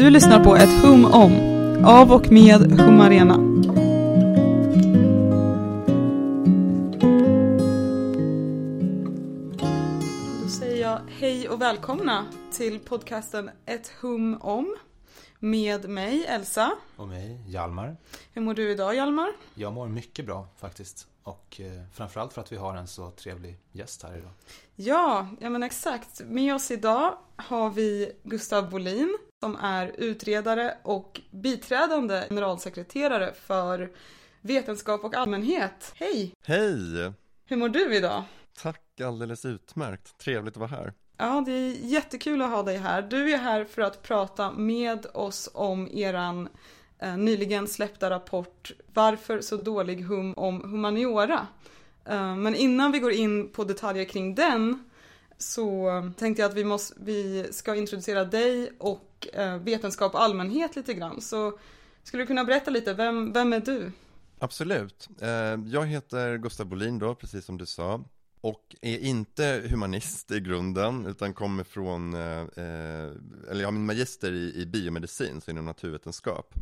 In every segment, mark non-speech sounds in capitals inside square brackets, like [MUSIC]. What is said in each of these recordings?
Du lyssnar på ett hum om, av och med Humarena. Då säger jag hej och välkomna till podcasten Ett hum om med mig Elsa. Och mig, Hjalmar. Hur mår du idag Hjalmar? Jag mår mycket bra faktiskt. Och eh, framförallt för att vi har en så trevlig gäst här idag. Ja, ja men exakt. Med oss idag har vi Gustav Bolin som är utredare och biträdande generalsekreterare för Vetenskap och allmänhet. Hej! Hej! Hur mår du idag? Tack, alldeles utmärkt. Trevligt att vara här. Ja, det är jättekul att ha dig här. Du är här för att prata med oss om eran eh, nyligen släppta rapport Varför så dålig hum om humaniora? Eh, men innan vi går in på detaljer kring den så tänkte jag att vi, måste, vi ska introducera dig och Eh, vetenskap och allmänhet lite grann. Så skulle du kunna berätta lite, vem, vem är du? Absolut. Eh, jag heter Gustav Bolin då, precis som du sa. Och är inte humanist i grunden, utan kommer från, eh, eller jag har min magister i, i biomedicin, så inom naturvetenskap.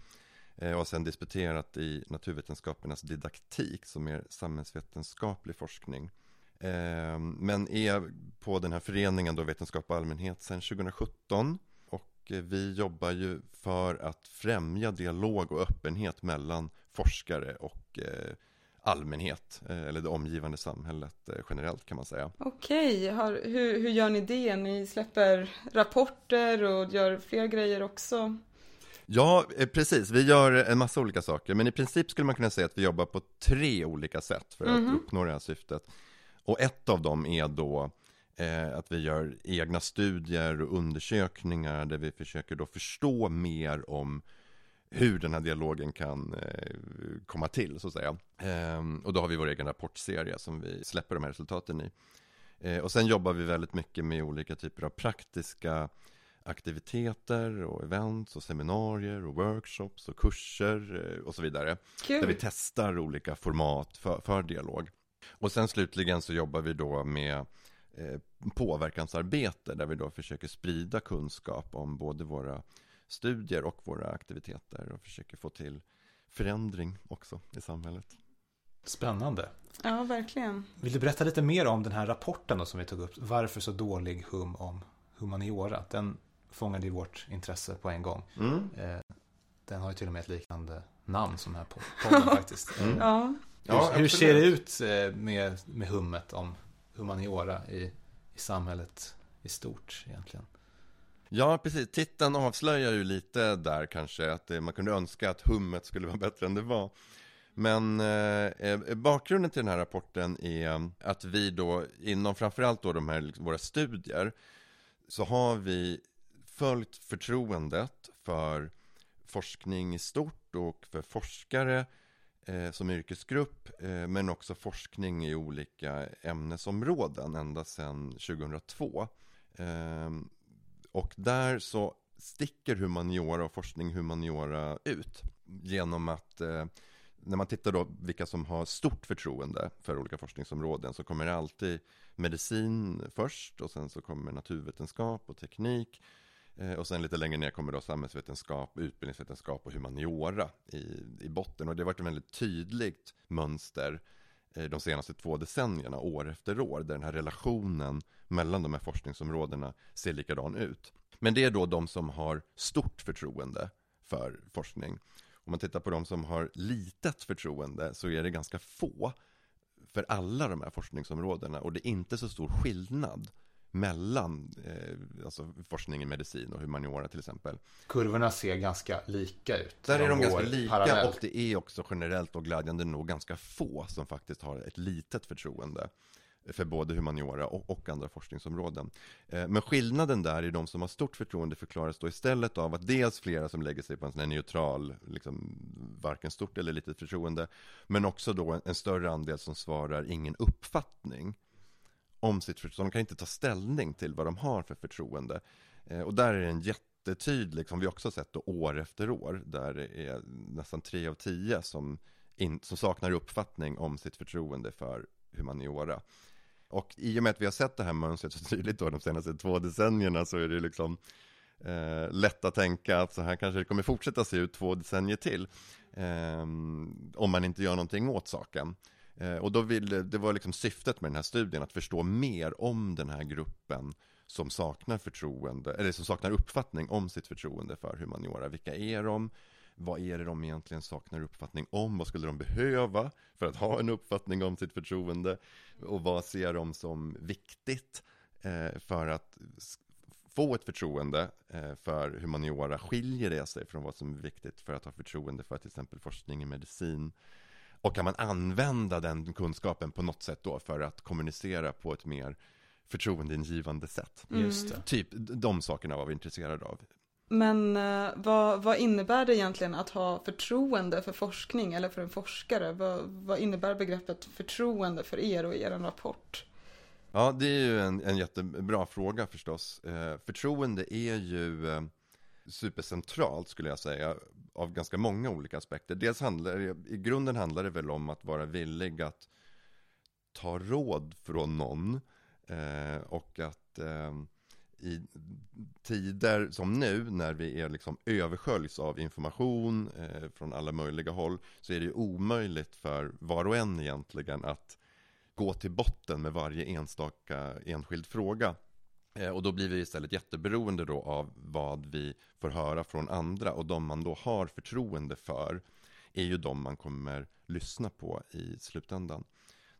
Och har sen disputerat i naturvetenskapernas didaktik, som är samhällsvetenskaplig forskning. Men är på den här föreningen då Vetenskap och allmänhet sedan 2017. Och vi jobbar ju för att främja dialog och öppenhet mellan forskare och allmänhet, eller det omgivande samhället generellt kan man säga. Okej, hur, hur gör ni det? Ni släpper rapporter och gör fler grejer också? Ja, precis. Vi gör en massa olika saker, men i princip skulle man kunna säga att vi jobbar på tre olika sätt för att mm -hmm. uppnå det här syftet. Och ett av dem är då eh, att vi gör egna studier och undersökningar där vi försöker då förstå mer om hur den här dialogen kan eh, komma till, så att säga. Eh, och då har vi vår egen rapportserie som vi släpper de här resultaten i. Eh, och sen jobbar vi väldigt mycket med olika typer av praktiska aktiviteter och events och seminarier och workshops och kurser eh, och så vidare. Kul. Där vi testar olika format för, för dialog. Och sen slutligen så jobbar vi då med eh, påverkansarbete där vi då försöker sprida kunskap om både våra studier och våra aktiviteter och försöker få till förändring också i samhället. Spännande. Ja, verkligen. Vill du berätta lite mer om den här rapporten då som vi tog upp? Varför så dålig hum om humaniora? Den fångade ju vårt intresse på en gång. Mm. Eh, den har ju till och med ett liknande namn som den här podden [LAUGHS] faktiskt. Mm. Ja. Ja, hur, hur ser det ut eh, med, med hummet om humaniora i, i samhället i stort egentligen? Ja, precis. Titeln avslöjar ju lite där kanske att man kunde önska att hummet skulle vara bättre än det var. Men eh, eh bakgrunden till den här rapporten är mm, att vi då inom framförallt då de här liksom, våra studier så har vi följt förtroendet för forskning i stort och för forskare eh, som yrkesgrupp eh, men också forskning i olika ämnesområden ända sedan 2002. Eh, och där så sticker humaniora och forskning humaniora ut genom att eh, när man tittar då vilka som har stort förtroende för olika forskningsområden så kommer det alltid medicin först och sen så kommer naturvetenskap och teknik Eh, och sen lite längre ner kommer då samhällsvetenskap, utbildningsvetenskap och humaniora i, i botten. Och det har varit ett väldigt tydligt mönster eh, de senaste två decennierna, år efter år, där den här relationen mellan de här forskningsområdena ser likadan ut. Men det är då de som har stort förtroende för forskning. Om man tittar på de som har litet förtroende så är det ganska få för alla de här forskningsområdena och det är inte så stor skillnad mellan eh, alltså forskning i medicin och humaniora till exempel. Kurvorna ser ganska lika ut. Där är de ganska lika parallellt. och det är också generellt och glädjande nog ganska få som faktiskt har ett litet förtroende för både humaniora och, och andra forskningsområden. Eh, men skillnaden där i de som har stort förtroende förklaras då istället av att dels flera som lägger sig på en sån här neutral, liksom varken stort eller litet förtroende, men också då en, en större andel som svarar ingen uppfattning om sitt förtroende. De kan inte ta ställning till vad de har för förtroende. Eh, och där är det en jättetydlig, som vi också sett då, år efter år, där det är nästan tre av tio som, in, som saknar uppfattning om sitt förtroende för humaniora. Och i och med att vi har sett det här mönstret så tydligt då de senaste två decennierna så är det liksom eh, lätt att tänka att så här kanske det kommer fortsätta se ut två decennier till. Eh, om man inte gör någonting åt saken. Eh, och då ville, det var liksom syftet med den här studien, att förstå mer om den här gruppen som saknar förtroende, eller som saknar uppfattning om sitt förtroende för humaniora. Vilka är de? Vad är det de egentligen saknar uppfattning om? Vad skulle de behöva för att ha en uppfattning om sitt förtroende? Och vad ser de som viktigt eh, för att få ett förtroende eh, för humaniora? Skiljer det sig från vad som är viktigt för att ha förtroende för till exempel forskning i medicin? Och kan man använda den kunskapen på något sätt då för att kommunicera på ett mer förtroendeingivande sätt? Just det. Typ de sakerna var vi intresserade av. Men eh, vad, vad innebär det egentligen att ha förtroende för forskning eller för en forskare? Vad, vad innebär begreppet förtroende för er och er rapport? Ja, det är ju en, en jättebra fråga förstås. Eh, förtroende är ju eh, supercentralt skulle jag säga av ganska många olika aspekter. Dels handlar i grunden handlar det väl om att vara villig att ta råd från någon eh, och att eh, i tider som nu när vi är liksom översköljs av information eh, från alla möjliga håll så är det omöjligt för var och en egentligen att gå till botten med varje enstaka enskild fråga. Eh, och då blir vi istället jätteberoende då av vad vi får höra från andra och de man då har förtroende för är ju de man kommer lyssna på i slutändan.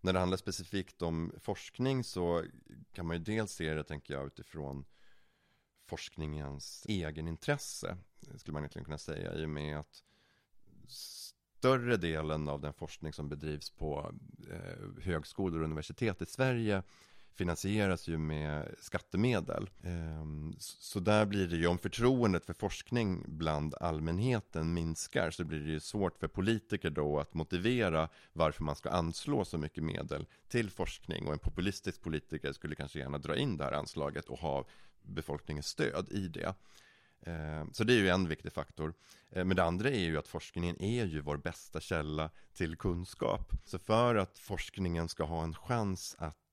När det handlar specifikt om forskning så kan man ju dels se det, tänker jag, utifrån forskningens egenintresse, skulle man egentligen kunna säga, i och med att större delen av den forskning som bedrivs på eh, högskolor och universitet i Sverige finansieras ju med skattemedel. Ehm, så där blir det ju, om förtroendet för forskning bland allmänheten minskar så blir det ju svårt för politiker då att motivera varför man ska anslå så mycket medel till forskning. Och en populistisk politiker skulle kanske gärna dra in det här anslaget och ha befolkningens stöd i det. Ehm, så det är ju en viktig faktor. Ehm, men det andra är ju att forskningen är ju vår bästa källa till kunskap. Så för att forskningen ska ha en chans att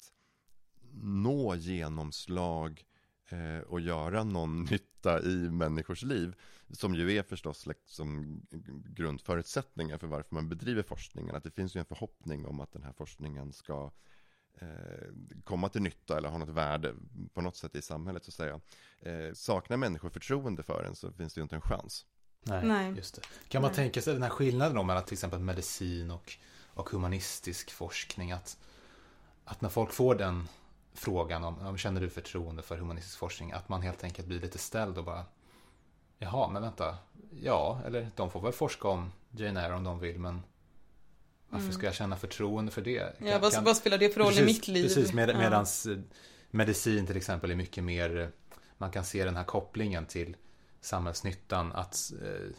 nå genomslag eh, och göra någon [LAUGHS] nytta i människors liv. Som ju är förstås liksom grundförutsättningar för varför man bedriver forskningen. Att det finns ju en förhoppning om att den här forskningen ska eh, komma till nytta eller ha något värde på något sätt i samhället så att säga. Eh, saknar människor förtroende för den så finns det ju inte en chans. Nej, Nej. just det. Kan man tänka sig den här skillnaden då mellan till exempel medicin och, och humanistisk forskning? Att, att när folk får den frågan om, om känner du förtroende för humanistisk forskning? Att man helt enkelt blir lite ställd och bara Jaha, men vänta. Ja, eller de får väl forska om Jane Eyre om de vill, men varför ska jag känna förtroende för det? Ja, vad, vad spelar det för roll precis, i mitt liv? Precis, med, Ja. medans eh, medicin till exempel är mycket mer, eh, man kan se den här kopplingen till samhällsnyttan att eh,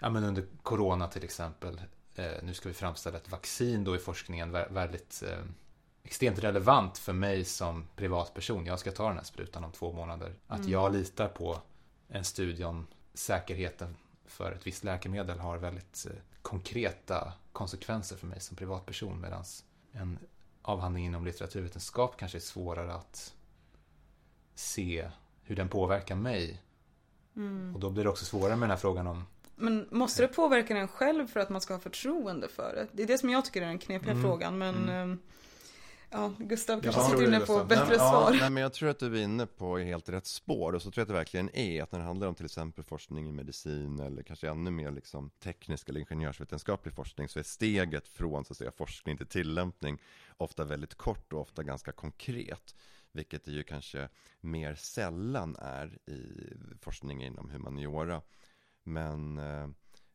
ja, men under corona till exempel, eh, nu ska vi framställa ett vaccin då i forskningen, vä- väldigt eh, extremt relevant för mig som privatperson. Jag ska ta den här sprutan om två månader. Att Mm. jag litar på en studie om säkerheten för ett visst läkemedel har väldigt eh, konkreta konsekvenser för mig som privatperson. Medan en avhandling inom litteraturvetenskap kanske är svårare att se hur den påverkar mig. Mm. Och då blir det också svårare med den här frågan om Men måste det påverka en själv för att man ska ha förtroende för det? Det är det som jag tycker är den knepiga Mm. frågan. Men Mm. Ja, Gustav Ja, kanske vad sitter inne på Gustav? bättre Nej, svar. Ja, nej, men jag tror att du är inne på helt rätt spår och så tror jag att det verkligen är att när det handlar om till exempel forskning i medicin eller kanske ännu mer liksom teknisk eller ingenjörsvetenskaplig forskning så är steget från så att säga forskning till tillämpning ofta väldigt kort och ofta ganska konkret. Vilket det ju kanske mer sällan är i forskning inom humaniora. Men eh,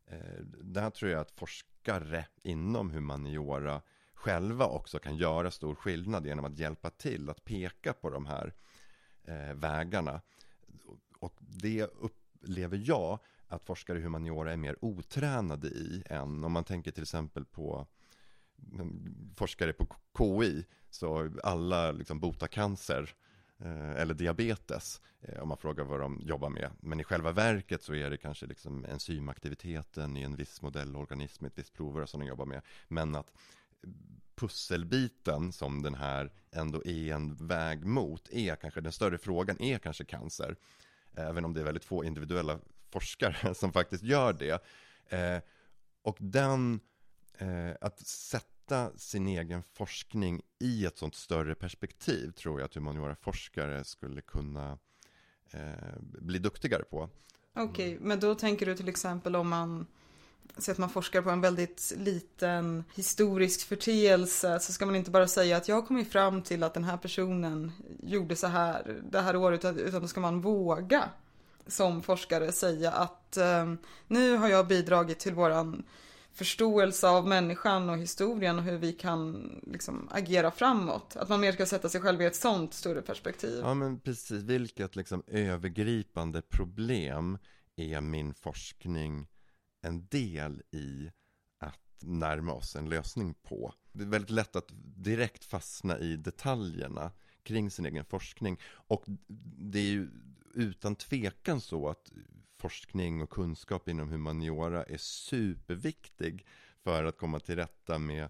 eh, där tror jag att forskare inom humaniora själva också kan göra stor skillnad genom att hjälpa till att peka på de här eh, vägarna. Och det upplever jag att forskare i humaniora är mer otränade i än om man tänker till exempel på mm, forskare på KI så alla liksom botar cancer eh, eller diabetes eh, om man frågar vad de jobbar med. Men i själva verket så är det kanske liksom enzymaktiviteten i en viss modellorganism, ett visst provrör som de jobbar med. Men att pusselbiten som den här ändå är en väg mot är kanske den större frågan är kanske cancer. även om det är väldigt få individuella forskare [LAUGHS] som faktiskt gör det. Eh, och den, eh, att sätta sin egen forskning i ett sånt större perspektiv tror jag att humaniora-forskare skulle kunna eh, bli duktigare på. Okej, okay, men då tänker du till exempel om man så att man forskar på en väldigt liten historisk förteelse så ska man inte bara säga att jag har kommit fram till att den här personen gjorde så här det här året utan då ska man våga som forskare säga att eh, nu har jag bidragit till våran förståelse av människan och historien och hur vi kan liksom, agera framåt. Att man mer ska sätta sig själv i ett sånt större perspektiv. Ja men precis, vilket liksom övergripande problem är min forskning en del i att närma oss en lösning på. Det är väldigt lätt att direkt fastna i detaljerna kring sin egen forskning. Och det är ju utan tvekan så att forskning och kunskap inom humaniora är superviktig för att komma till rätta med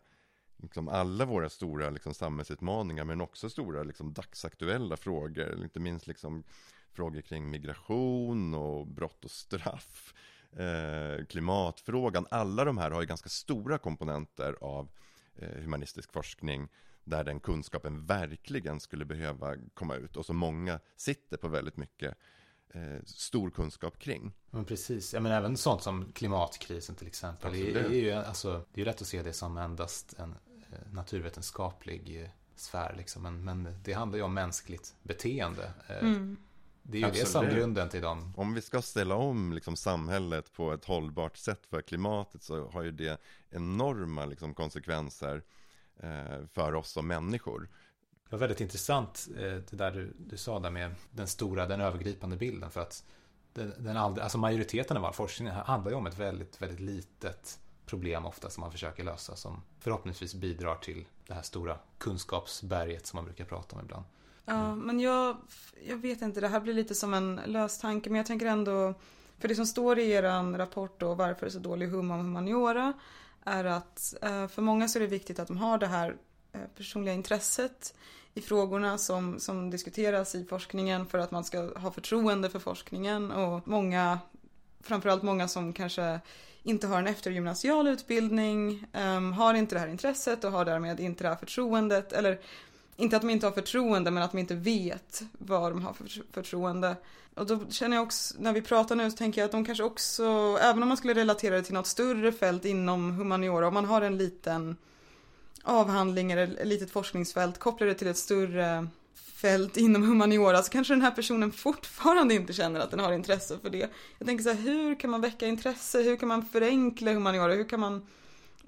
liksom alla våra stora liksom, samhällsutmaningar men också stora liksom, dagsaktuella frågor. Inte minst liksom, frågor kring migration och brott och straff. Eh, klimatfrågan. Alla de här har ju ganska stora komponenter av eh, humanistisk forskning där den kunskapen verkligen skulle behöva komma ut och som många sitter på väldigt mycket eh, stor kunskap kring. Men precis, ja, men även sånt som klimatkrisen till exempel. Det är, ju, alltså, det är rätt att se det som endast en eh, naturvetenskaplig eh, sfär. Liksom. Men, men, det handlar ju om mänskligt beteende. Eh, mm. Det är ju Absolut. det som grunden till dem. Om vi ska ställa om liksom, samhället på ett hållbart sätt för klimatet så har ju det enorma liksom, konsekvenser eh, för oss som människor. Det var väldigt intressant eh, det där du, du sa där med den stora, den övergripande bilden. För att den, den aldrig, alltså majoriteten av all forskning handlar ju om ett väldigt, väldigt litet problem ofta som man försöker lösa. Som förhoppningsvis bidrar till det här stora kunskapsberget som man brukar prata om ibland. Ja, men jag, jag vet inte, det här blir lite som en lös tanke. Men jag tänker ändå, för det som står i er rapport då, varför det är så dålig hum om humaniora, är att eh, för många så är det viktigt att de har det här eh, personliga intresset i frågorna som, som diskuteras i forskningen för att man ska ha förtroende för forskningen och många, framförallt många som kanske inte har en eftergymnasial utbildning, um, har inte det här intresset och har därmed inte det här förtroendet eller inte att de inte har förtroende men att de inte vet vad de har för förtroende. Och då känner jag också, när vi pratar nu så tänker jag att de kanske också, även om man skulle relatera det till något större fält inom humaniora, om man har en liten avhandling eller ett litet forskningsfält, kopplar det till ett större fält inom humaniora så kanske den här personen fortfarande inte känner att den har intresse för det. Jag tänker så här, hur kan man väcka intresse? Hur kan man förenkla humaniora? Hur kan man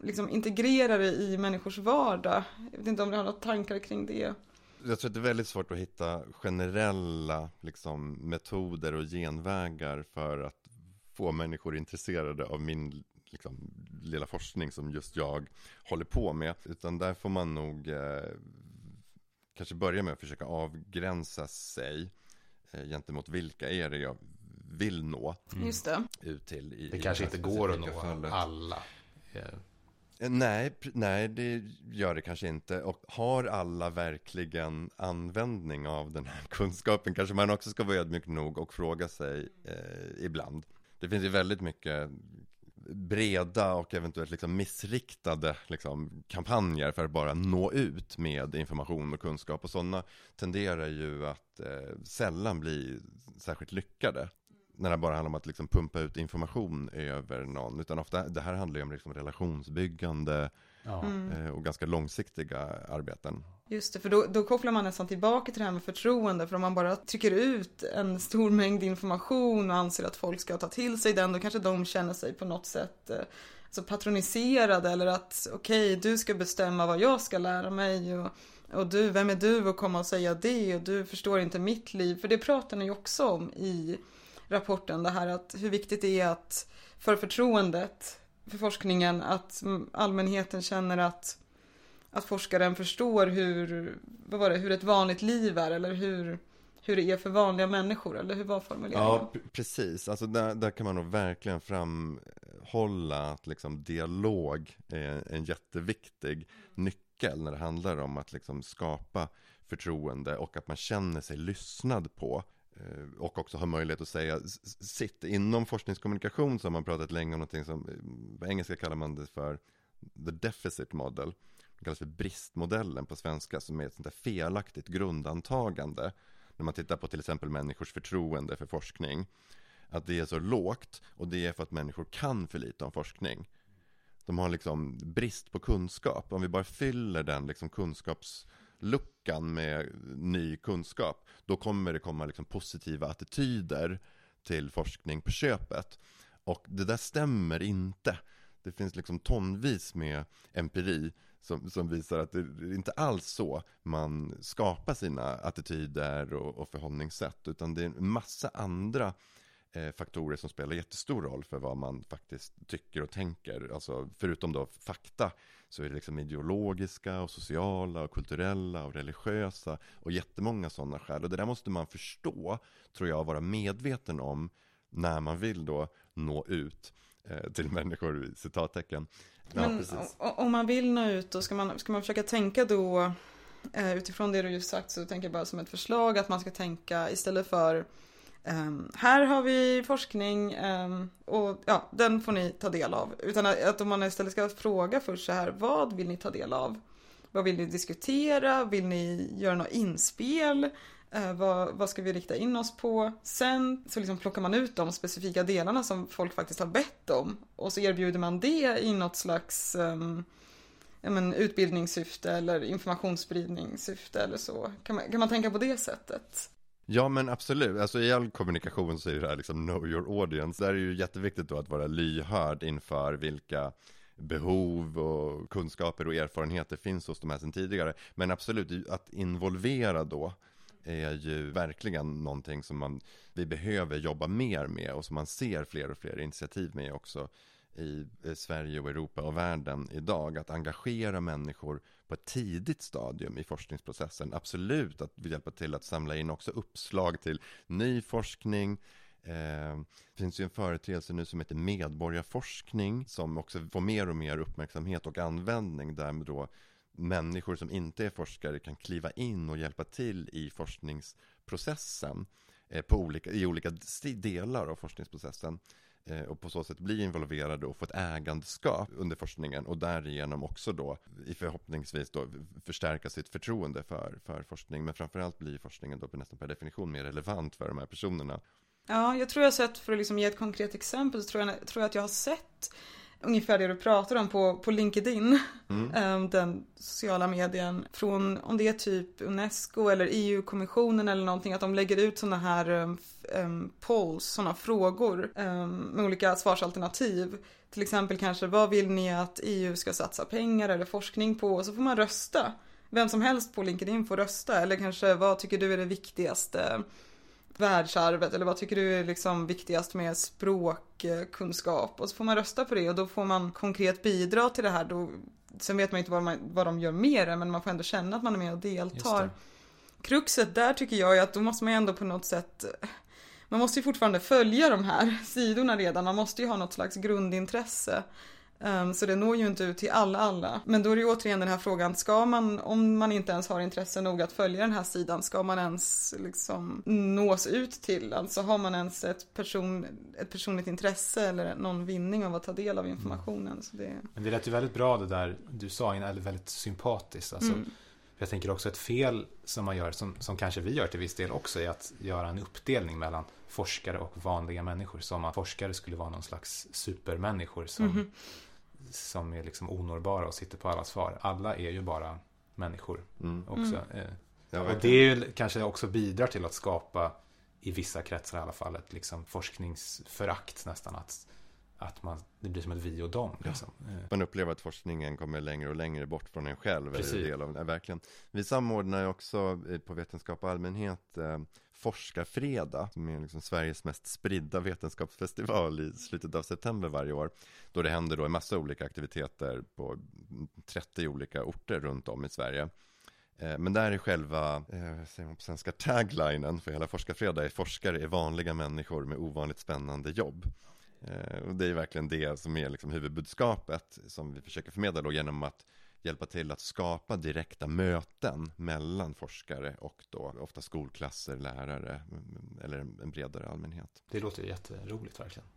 liksom integrera det i människors vardag? Jag vet inte om du har några tankar kring det? Jag tror att det är väldigt svårt att hitta generella liksom, metoder och genvägar för att få människor intresserade av min liksom, lilla forskning som just jag håller på med. Utan där får man nog eh, kanske börja med att försöka avgränsa sig eh, gentemot vilka är det jag vill nå. Mm. Just det. Ut till i, det i kanske inte går att nå fallet. alla. Yeah. Eh, nej, nej, det gör det kanske inte. Och har alla verkligen användning av den här [LAUGHS] kunskapen? Kanske man också ska vara ödmjuk nog och fråga sig eh, ibland. Det finns ju väldigt mycket breda och eventuellt liksom missriktade liksom, kampanjer för att bara nå ut med information och kunskap. Och sådana tenderar ju att eh, sällan bli särskilt lyckade. När det bara handlar om att liksom pumpa ut information över någon. Utan ofta, det här handlar ju om liksom relationsbyggande ja. mm. Eh, och ganska långsiktiga arbeten. Just det, för då, då, kopplar man nästan tillbaka till det här med förtroende. För om man bara trycker ut en stor mängd information och anser att folk ska ta till sig den, då kanske de känner sig på något sätt eh, alltså patroniserade. Eller att okej, okay, du ska bestämma vad jag ska lära mig. Och, och du, vem är du att komma och säga det? Och du förstår inte mitt liv. För det pratar ni ju också om i rapporten. Det här att hur viktigt det är att för förtroendet för forskningen att allmänheten känner att att forskaren förstår hur, vad var det, hur ett vanligt liv är eller hur, hur det är för vanliga människor eller hur var formuleringen? Ja, precis. Alltså där, där kan man nog verkligen framhålla att liksom dialog är en jätteviktig nyckel när det handlar om att liksom skapa förtroende och att man känner sig lyssnad på. Eh, och också ha möjlighet att säga sitt. Inom forskningskommunikation så har man pratat länge om någonting som, eh, på engelska kallar man det för the deficit model. Det kallas för bristmodellen på svenska som är ett sånt där felaktigt grundantagande. När man tittar på till exempel människors förtroende för forskning. Att det är så lågt och det är för att människor kan för lite om forskning. De har liksom brist på kunskap. Om vi bara fyller den liksom luckan med ny kunskap. Då kommer det komma liksom positiva attityder till forskning på köpet. Och det där stämmer inte. Det finns liksom tonvis med empiri som, som visar att det är inte alls så man skapar sina attityder och, och förhållningssätt. Utan det är en massa andra eh, faktorer som spelar jättestor roll för vad man faktiskt tycker och tänker. Alltså förutom då fakta så är det liksom ideologiska och sociala och kulturella och religiösa och jättemånga sådana skäl. Och det där måste man förstå, tror jag, vara medveten om när man vill då nå ut eh, till människor, citattecken. Ja, Men om man vill nå ut då, ska man, ska man försöka tänka då eh, utifrån det du just sagt så tänker jag bara som ett förslag att man ska tänka istället för Um, här har vi forskning um, och ja, den får ni ta del av. Utan att om man istället ska fråga först så här, vad vill ni ta del av? Vad vill ni diskutera? Vill ni göra något inspel? Ehm, vad, vad, ska vi rikta in oss på? Sen så liksom plockar man ut de specifika delarna som folk faktiskt har bett om. Och så erbjuder man det i något slags um, men, utbildningssyfte eller informationsspridningssyfte eller så. Kan man, kan man tänka på det sättet? Ja men absolut, alltså i all kommunikation så är det här liksom know your audience. Där är det ju jätteviktigt då att vara lyhörd inför vilka behov och kunskaper och erfarenheter finns hos de här sedan tidigare. Men absolut, att involvera då är ju verkligen någonting som man, vi behöver jobba mer med och som man ser fler och fler initiativ med också i eh, Sverige och Europa och världen idag. Att engagera människor på ett tidigt stadium i forskningsprocessen. Absolut att hjälpa till att samla in också uppslag till ny forskning. Eh, det finns ju en företeelse nu som heter medborgarforskning som också får mer och mer uppmärksamhet och användning där då människor som inte är forskare kan kliva in och hjälpa till i forskningsprocessen eh, på olika, i olika delar av forskningsprocessen. Eh, och på så sätt bli involverade och få ett ägandeskap under forskningen och därigenom också då i förhoppningsvis då förstärka sitt förtroende för, för forskning men framförallt blir forskningen då nästan per definition mer relevant för de här personerna. Ja, jag tror jag har sett, för att liksom ge ett konkret exempel, så tror jag, tror jag att jag har sett ungefär det du pratar om på, på LinkedIn. Mm. [LAUGHS] Ehm, den sociala medien. Från om det är typ Unesco eller EU-kommissionen eller någonting. Att de lägger ut sådana här um, polls, sådana frågor um, med olika svarsalternativ. Till exempel kanske vad vill ni att EU ska satsa pengar eller forskning på? Och så får man rösta. Vem som helst på LinkedIn får rösta. Eller kanske vad tycker du är det viktigaste? Världsarvet eller vad tycker du är liksom viktigast med språkkunskap? Och så får man rösta på det och då får man konkret bidra till det här. Då, sen vet man inte vad, man, vad de gör mer men man får ändå känna att man är med och deltar. Kruxet där tycker jag är att då måste man ändå på något sätt man måste ju fortfarande följa de här [LAUGHS] sidorna redan, man måste ju ha något slags grundintresse. Um, så det når ju inte ut till alla alla. Men då är det ju återigen den här frågan, ska man, om man inte ens har intresse nog att följa den här sidan, ska man ens liksom nås ut till? Alltså har man ens ett, person, ett personligt intresse eller någon vinning av att ta del av informationen? Mm. Så det... Men det lät ju väldigt bra det där du sa, väldigt, väldigt sympatiskt. Alltså, mm. Jag tänker också ett fel som man gör, som, som kanske vi gör till viss del också, är att göra en uppdelning mellan forskare och vanliga människor. Som att forskare skulle vara någon slags supermänniskor som mm som är liksom onårbara och sitter på alla svar. Alla är ju bara människor mm. också. Mm. Ja, och det är ju, kanske också bidrar till att skapa i vissa kretsar i alla fall ett liksom forskningsförakt nästan. Att, att man, det blir som ett vi och dem. Liksom. Ja. Eh. Man upplever att forskningen kommer längre och längre bort från en själv. Precis. Eller del av, nej, verkligen. Vi samordnar ju också på Vetenskap och allmänhet eh, Forskarfredag, som är liksom Sveriges mest spridda vetenskapsfestival i slutet av september varje år. Då det händer då en massa olika aktiviteter på 30 olika orter runt om i Sverige. Eh, men där är själva, eh, säger man på svenska, taglinen för hela Forskarfredag är forskare är vanliga människor med ovanligt spännande jobb. Eh, och det är verkligen det som är liksom huvudbudskapet som vi försöker förmedla då genom att hjälpa till att skapa direkta möten mellan forskare och då ofta skolklasser, lärare mm, eller en bredare allmänhet. Det låter jätteroligt verkligen.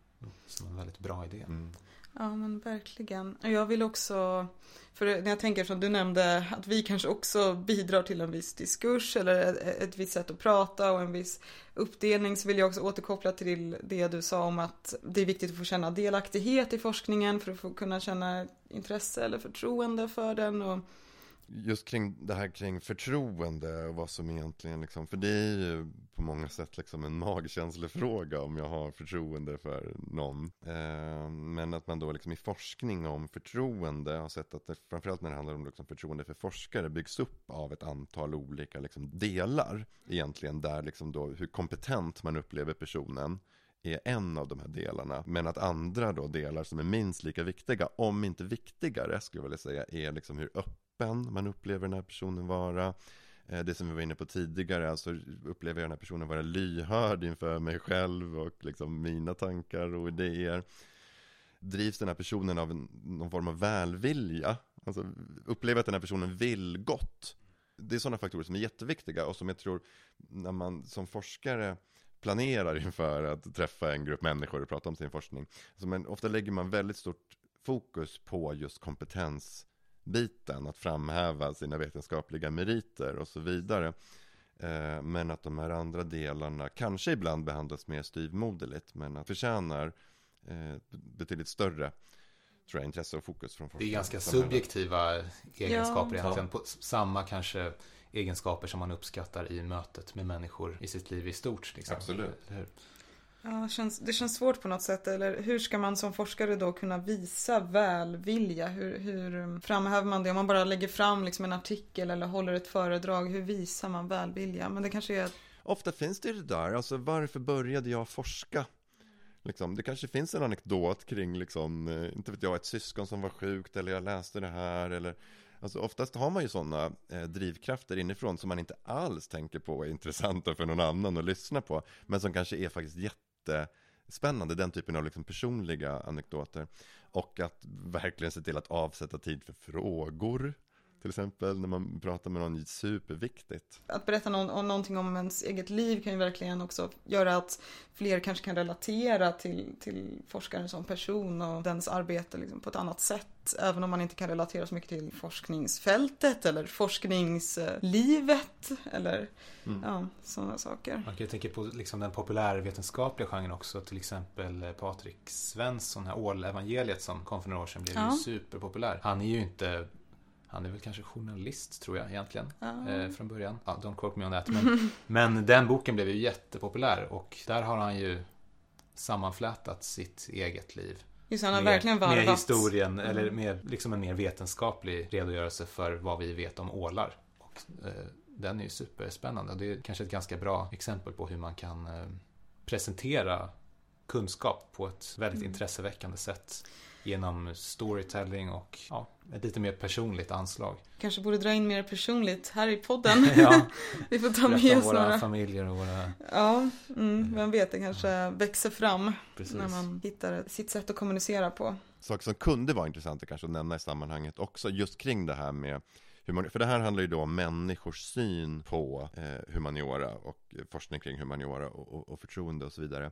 Som en väldigt bra idé. Mm. Ja men verkligen. Jag vill också, för när jag tänker som du nämnde, att vi kanske också bidrar till en viss diskurs eller ett, visst sätt att prata och en viss uppdelning så vill jag också återkoppla till det du sa om att det är viktigt att få känna delaktighet i forskningen för att få kunna känna intresse eller förtroende för den. Och just kring det här kring förtroende och vad som egentligen liksom, för det är ju på många sätt liksom en [LAUGHS] magkänslefråga om jag har förtroende för någon. Eh, men att man då liksom i forskning om förtroende har sett att det, framförallt när det handlar om liksom förtroende för forskare byggs upp av ett antal olika liksom delar egentligen där liksom då hur kompetent man upplever personen är en av de här delarna. Men att andra då delar som är minst lika viktiga, om inte viktigare skulle jag vilja säga, är liksom hur öppen öppen man upplever den här personen vara. Eh, det som vi var inne på tidigare, alltså upplever jag den här personen vara lyhörd inför mig själv och liksom mina tankar och idéer. Drivs den här personen av en, någon form av välvilja? Alltså upplever att den här personen vill gott? Det är sådana faktorer som är jätteviktiga och som jag tror när man som forskare planerar inför att träffa en grupp människor och prata om sin forskning. Så men ofta lägger man väldigt stort fokus på just kompetens biten, att framhäva sina vetenskapliga meriter och så vidare. Eh, men att de här andra delarna kanske ibland behandlas mer styvmoderligt, men att förtjänar eh, betydligt större tror jag, intresse och fokus från forskningen. Det är ganska subjektiva egenskaper ja. egentligen. På samma kanske egenskaper som man uppskattar i mötet med människor i sitt liv i stort. Liksom. Absolut. Ja, det känns, det känns svårt på något sätt. Eller hur ska man som forskare då kunna visa välvilja? Hur, hur framhäver man det? Om man bara lägger fram liksom en artikel eller håller ett föredrag, hur visar man välvilja? Men det kanske är... Ofta finns det det där, alltså varför började jag forska? Liksom, det kanske finns en anekdot kring, liksom, eh, inte vet jag, ett syskon som var sjukt eller jag läste det här eller Alltså oftast har man ju sådana eh, drivkrafter inifrån som man inte alls tänker på är intressanta för någon annan att lyssna på. Men som kanske är faktiskt jätte jättespännande, den typen av liksom personliga anekdoter. Och att verkligen se till att avsätta tid för frågor. Till exempel när man pratar med någon, superviktigt. Att berätta någon, om någonting om ens eget liv kan ju verkligen också göra att fler kanske kan relatera till, till forskaren som person och dens arbete liksom på ett annat sätt. Även om man inte kan relatera så mycket till forskningsfältet eller forskningslivet eller mm. ja, sådana saker. Man kan ju tänka på liksom den populärvetenskapliga genren också. Till exempel Patrik Svensson, här Ålevangeliet som kom för några år sedan blev ja. ju superpopulär. Han är ju inte han är väl kanske journalist tror jag egentligen. Ah. Eh, från början. Ja, don't quote me on that. Men, [LAUGHS] men den boken blev ju jättepopulär och där har han ju sammanflätat sitt eget liv. Just han har med, verkligen varvat. Med historien, mm. eller med liksom en mer vetenskaplig redogörelse för vad vi vet om ålar. Och, eh, den är ju superspännande. Det är kanske ett ganska bra exempel på hur man kan eh, presentera kunskap på ett väldigt mm. intresseväckande sätt genom storytelling och ja, ett lite mer personligt anslag. Kanske borde dra in mer personligt här i podden. [LAUGHS] ja, [LAUGHS] Vi får ta med oss våra några. familjer och våra... Ja, mm, vem vet, det kanske ja. växer fram Precis. när man hittar sitt sätt att kommunicera på. Saker som kunde vara intressanta kanske att nämna i sammanhanget också, just kring det här med. För det här handlar ju då om människors syn på eh, humaniora och forskning kring humaniora och, och, och förtroende och så vidare.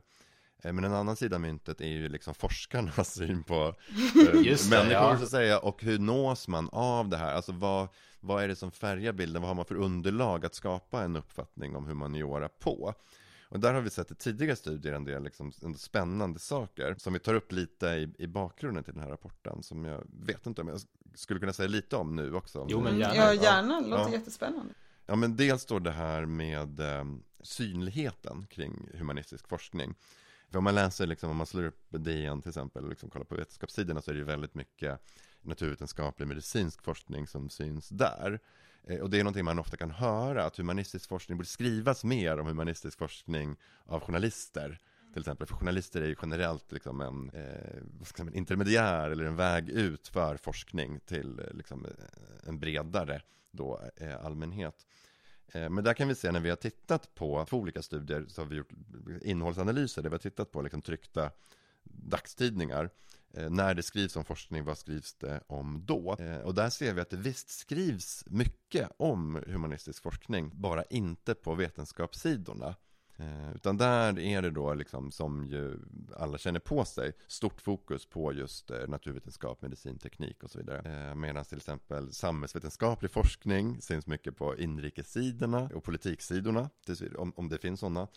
Eh, men en annan sida av myntet är ju liksom forskarnas [LAUGHS] syn på eh, Just människor ja. så att säga Och hur nås man av det här? Alltså vad, vad är det som färgar bilden? Vad har man för underlag att skapa en uppfattning om humaniora på? Och där har vi sett i tidigare studier en del liksom, spännande saker som vi tar upp lite i, i bakgrunden till den här rapporten som jag vet inte om jag skulle kunna säga lite om nu också. Jo men gärna. Ja gärna, det låter ja. jättespännande. Ja men dels står det här med eh, synligheten kring humanistisk forskning. För om man läser, liksom, om man slår upp DN till exempel, och liksom kollar på vetenskapssidorna så är det väldigt mycket naturvetenskaplig medicinsk forskning som syns där. Eh, och det är någonting man ofta kan höra, att humanistisk forskning borde skrivas mer om humanistisk forskning av journalister. Till exempel, för journalister är ju generellt liksom en, eh, en intermediär eller en väg ut för forskning till eh, liksom, eh, en bredare då, eh, allmänhet. Eh, men där kan vi se när vi har tittat på två olika studier så har vi gjort innehållsanalyser där vi har tittat på liksom tryckta dagstidningar eh, när det skrivs om forskning, vad skrivs det om då? Eh, och där ser vi att det visst skrivs mycket om humanistisk forskning, bara inte på vetenskapssidorna. Eh, utan där är det då liksom som ju alla känner på sig stort fokus på just eh, naturvetenskap, medicin, teknik och så vidare. Eh, Medan till exempel samhällsvetenskaplig forskning syns mycket på inrikessidorna och politiksidorna, om, om det finns sådana.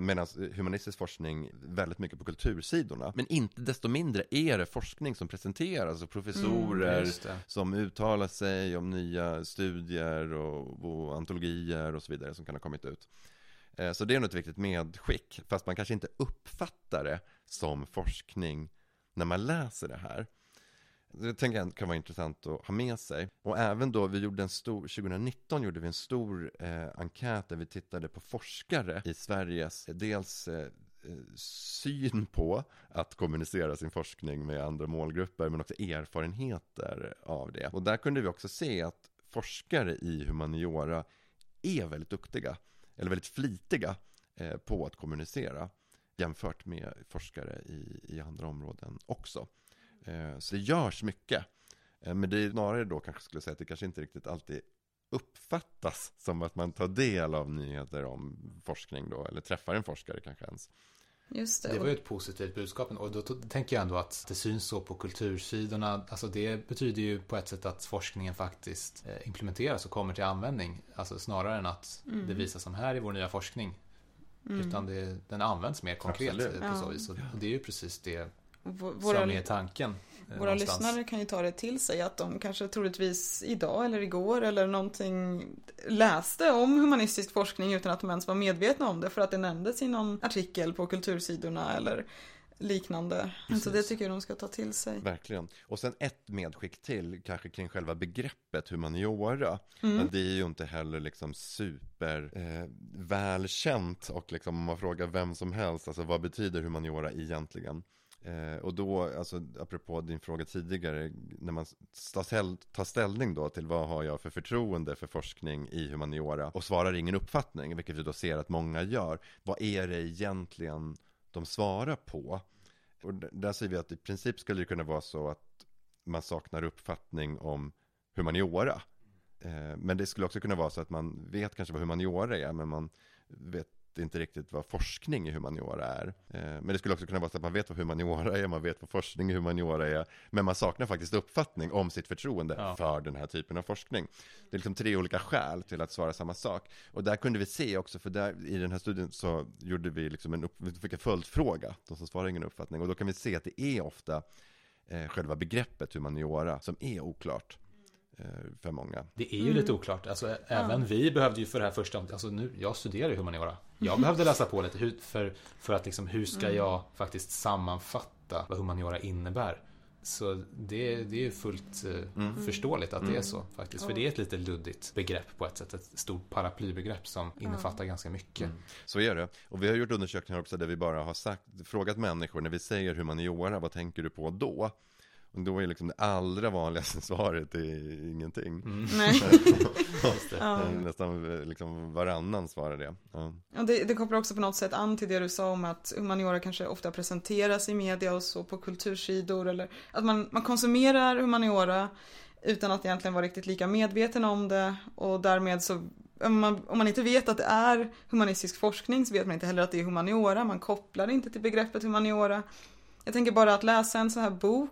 Medan humanistisk forskning väldigt mycket på kultursidorna. Men inte desto mindre är det forskning som presenteras och professorer mm, som uttalar sig om nya studier och, och antologier och så vidare som kan ha kommit ut. Eh, så det är nog ett viktigt medskick, fast man kanske inte uppfattar det som forskning när man läser det här. Det tänker jag kan vara intressant att ha med sig. Och även då, vi gjorde en stor, 2019 gjorde vi en stor eh, enkät där vi tittade på forskare i Sveriges, eh, dels eh, syn på att kommunicera sin forskning med andra målgrupper, men också erfarenheter av det. Och där kunde vi också se att forskare i humaniora är väldigt duktiga eller väldigt flitiga eh, på att kommunicera jämfört med forskare i, i andra områden också. Eh, så det görs mycket. Eh, men det är snarare då kanske skulle säga att det kanske inte riktigt alltid uppfattas som att man tar del av nyheter om forskning då, eller träffar en forskare kanske ens. Just det. det var ju ett positivt budskap och då tänker jag ändå att det syns så på kultursidorna. Alltså det betyder ju på ett sätt att forskningen faktiskt eh, implementeras och kommer till användning. Alltså snarare än att mm. det visas som här i vår nya forskning. Mm. Utan det, den används mer konkret Absolut. på så vis. Och det är ju precis det våra, som är tanken. Eh, våra någonstans. lyssnare kan ju ta det till sig att de kanske troligtvis idag eller igår eller någonting läste om humanistisk forskning utan att de ens var medvetna om det för att det nämndes i någon artikel på kultursidorna eller liknande. Precis. Så det tycker jag de ska ta till sig. Verkligen. Och sen ett medskick till, kanske kring själva begreppet humaniora. Mm. Det är ju inte heller liksom super eh, välkänt och liksom om man frågar vem som helst, alltså vad betyder humaniora egentligen? Eh, och då, alltså apropå din fråga tidigare, när man tar ställning då till vad har jag för förtroende för forskning i humaniora och svarar ingen uppfattning, vilket vi då ser att många gör. Vad är det egentligen de svarar på? Och där säger vi att i princip skulle det kunna vara så att man saknar uppfattning om humaniora. Eh, men det skulle också kunna vara så att man vet kanske vad humaniora är, men man vet inte riktigt vad forskning i humaniora är. Eh, men det skulle också kunna vara så att man vet vad humaniora är, man vet vad forskning i humaniora är, men man saknar faktiskt uppfattning om sitt förtroende ja. för den här typen av forskning. Det är liksom tre olika skäl till att svara samma sak. Och där kunde vi se också, för där, i den här studien så gjorde vi liksom en, upp, vi fick en följdfråga, de som svarar ingen uppfattning, och då kan vi se att det är ofta eh, själva begreppet humaniora som är oklart. Eh, för många. Det är ju mm. lite oklart. Alltså, även vi behövde ju för det här första, alltså nu, jag studerar ju humaniora. Jag [LAUGHS] behövde läsa på lite hur, för, för att liksom, hur ska mm. jag faktiskt sammanfatta vad humaniora innebär. Så det, det är fullt uh, mm. förståeligt att mm. det är så faktiskt. För det är ett lite luddigt begrepp på ett sätt. Ett stort paraplybegrepp som innefattar ganska mycket. Mm. Så är det. Och vi har gjort undersökningar också där vi bara har sagt, frågat människor när vi säger humaniora, vad tänker du på då? Och då är liksom det allra vanligaste [LAUGHS] svaret är ingenting. Mm. Nej. [LAUGHS] ja. Nästan liksom varannan svarar det. Ja. ja det, det kopplar också på något sätt an till det du sa om att humaniora kanske ofta presenteras i media och så på kultursidor eller att man, man konsumerar humaniora utan att egentligen vara riktigt lika medveten om det och därmed så om man, om man inte vet att det är humanistisk forskning så vet man inte heller att det är humaniora, man kopplar inte till begreppet humaniora. Jag tänker bara att läsa en sån här bok,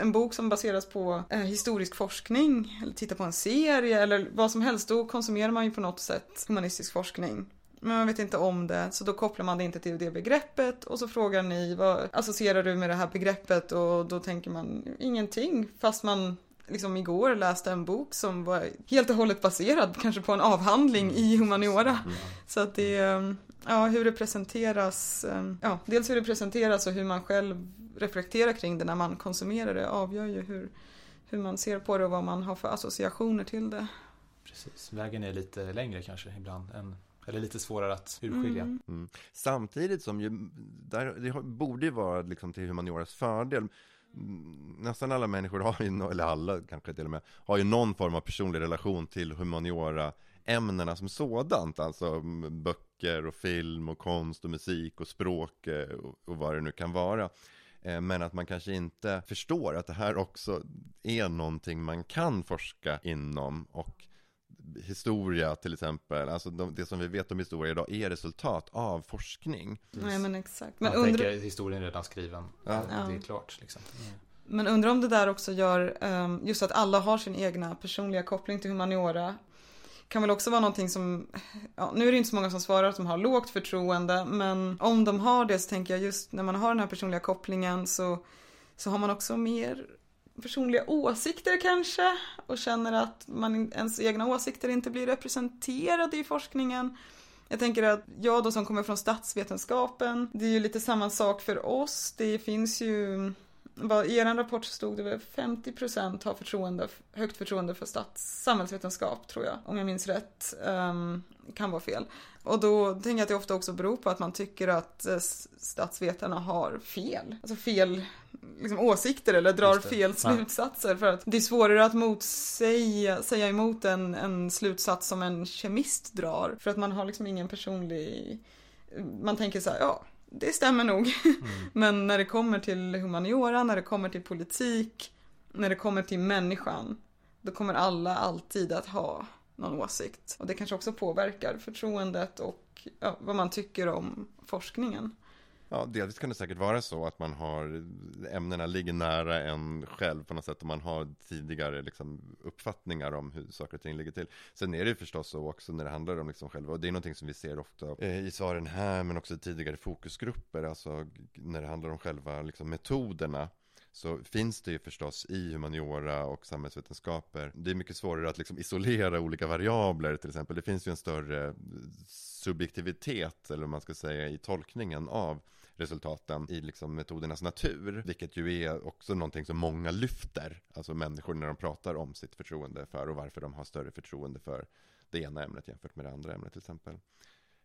en bok som baseras på eh, historisk forskning, eller titta på en serie eller vad som helst, då konsumerar man ju på något sätt humanistisk forskning. Men man vet inte om det, så då kopplar man det inte till det begreppet. Och så frågar ni vad associerar du med det här begreppet? Och då tänker man ingenting fast man liksom igår läste en bok som var helt och hållet baserad kanske på en avhandling i humaniora. Mm. Så att det, eh, ja, hur det presenteras, eh, ja, dels hur det presenteras och hur man själv reflekterar kring det när man konsumerar det avgör ju hur, hur man ser på det och vad man har för associationer till det. Precis, vägen är lite längre kanske ibland än eller lite svårare att urskilja. Mm. Mm. Samtidigt som ju, där, det borde ju vara liksom till humanioras fördel. Mm, nästan alla människor har ju, eller alla kanske till och med, har ju någon form av personlig relation till humaniora ämnena som sådant, alltså böcker och film och konst och musik och språk eh, och, vad det nu kan vara. Eh, men att man kanske inte förstår att det här också är någonting man kan forska inom och historia till exempel, alltså de, det som vi vet om historia idag är resultat av forskning. Nej men exakt. Men Man undrar, tänker historien är redan skriven. Ja. Det är klart liksom. men undrar om det där också gör, ehm, just att alla har sin egna personliga koppling till humaniora. Kan väl också vara någonting som, ja, nu är det inte så många som svarar att de har lågt förtroende, men om de har det så tänker jag just när man har den här personliga kopplingen så, så har man också mer personliga åsikter kanske och känner att man, ens egna åsikter inte blir representerade i forskningen. Jag tänker att jag då som kommer från statsvetenskapen, det är ju lite samma sak för oss. Det finns ju, vad, i er rapport stod det väl 50% har förtroende, högt förtroende för stats, samhällsvetenskap tror jag, om jag minns rätt. Um, kan vara fel. Och då tänker jag att det ofta också beror på att man tycker att eh, statsvetarna har fel. Alltså fel liksom, åsikter eller drar fel Ja. slutsatser. För att det är svårare att motsäga, säga emot en, en slutsats som en kemist drar. För att man har liksom ingen personlig... Man tänker så här, ja, det stämmer nog. [LAUGHS] Men när det kommer till humaniora, när det kommer till politik, när det kommer till människan, då kommer alla alltid att ha någon åsikt. Och det kanske också påverkar förtroendet och ja, vad man tycker om forskningen. Ja, delvis kan det säkert vara så att man har ämnena ligger nära en själv på något sätt och man har tidigare liksom, uppfattningar om hur saker och ting ligger till. Sen är det ju förstås så också när det handlar om liksom själva, och det är någonting som vi ser ofta eh, i svaren här men också i tidigare fokusgrupper, alltså när det handlar om själva liksom, metoderna så finns det ju förstås i humaniora och samhällsvetenskaper. Det är mycket svårare att liksom isolera olika variabler till exempel. Det finns ju en större subjektivitet, eller vad man ska säga, i tolkningen av resultaten i liksom metodernas natur. Vilket ju är också någonting som många lyfter, alltså människor när de pratar om sitt förtroende för och varför de har större förtroende för det ena ämnet jämfört med det andra ämnet till exempel.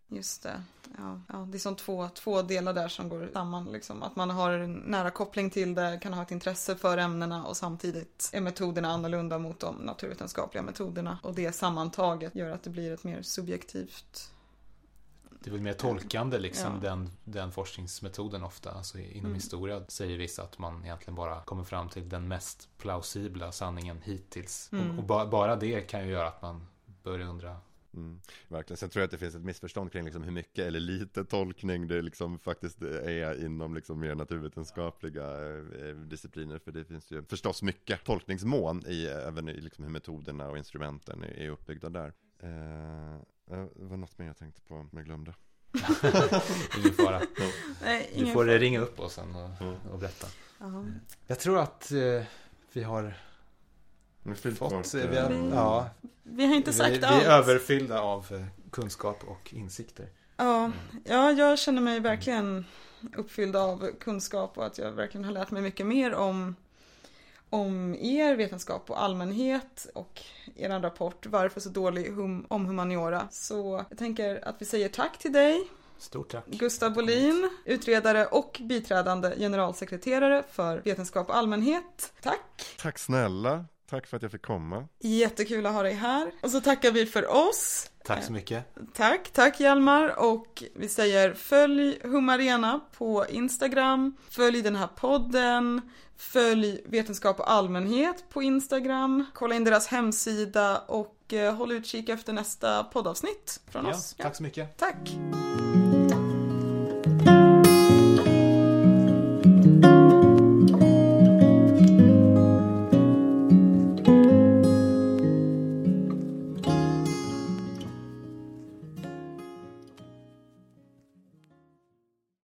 Just det. Ja, ja, det är som två, två delar där som går samman. Liksom. Att man har en nära koppling till det, kan ha ett intresse för ämnena och samtidigt är metoderna annorlunda mot de naturvetenskapliga metoderna. Och det sammantaget gör att det blir ett mer subjektivt... Det är väl mer tolkande liksom Ja. den, den forskningsmetoden ofta. Alltså inom Mm. historia säger vissa att man egentligen bara kommer fram till den mest plausibla sanningen hittills. Mm. Och, och ba, bara det kan ju göra att man börjar undra. Mm, verkligen. Sen tror jag att det finns ett missförstånd kring liksom hur mycket eller lite tolkning det liksom faktiskt är inom liksom mer naturvetenskapliga eh, discipliner. För det finns ju förstås mycket tolkningsmån i även i liksom hur metoderna och instrumenten är, är uppbyggda där. Eh, det var något mer jag tänkte på, men jag glömde. [LAUGHS] Ingen fara. Nej, Du får fara. ringa upp oss sen och, Mm. och berätta. Ja. Jag tror att eh, vi har fått... vi eh, har, ja, Vi har inte vi, sagt vi allt. är överfyllda av kunskap och insikter. Ja, ja, jag känner mig verkligen uppfylld av kunskap och att jag verkligen har lärt mig mycket mer om, om er vetenskap och allmänhet och er rapport Varför så dålig hum, om humaniora. Så jag tänker att vi säger tack till dig, Stort tack. Gustav Bolin, utredare och biträdande generalsekreterare för vetenskap och allmänhet. Tack! Tack snälla, tack för att jag fick komma. Jättekul att ha dig här. Och så tackar vi för oss. Tack så mycket. Tack, tack Hjalmar och vi säger följ Humarena på Instagram, följ den här podden, följ Vetenskap och allmänhet på Instagram, kolla in deras hemsida och eh, håll utkik efter nästa poddavsnitt från Ja, oss. tack så mycket. Tack!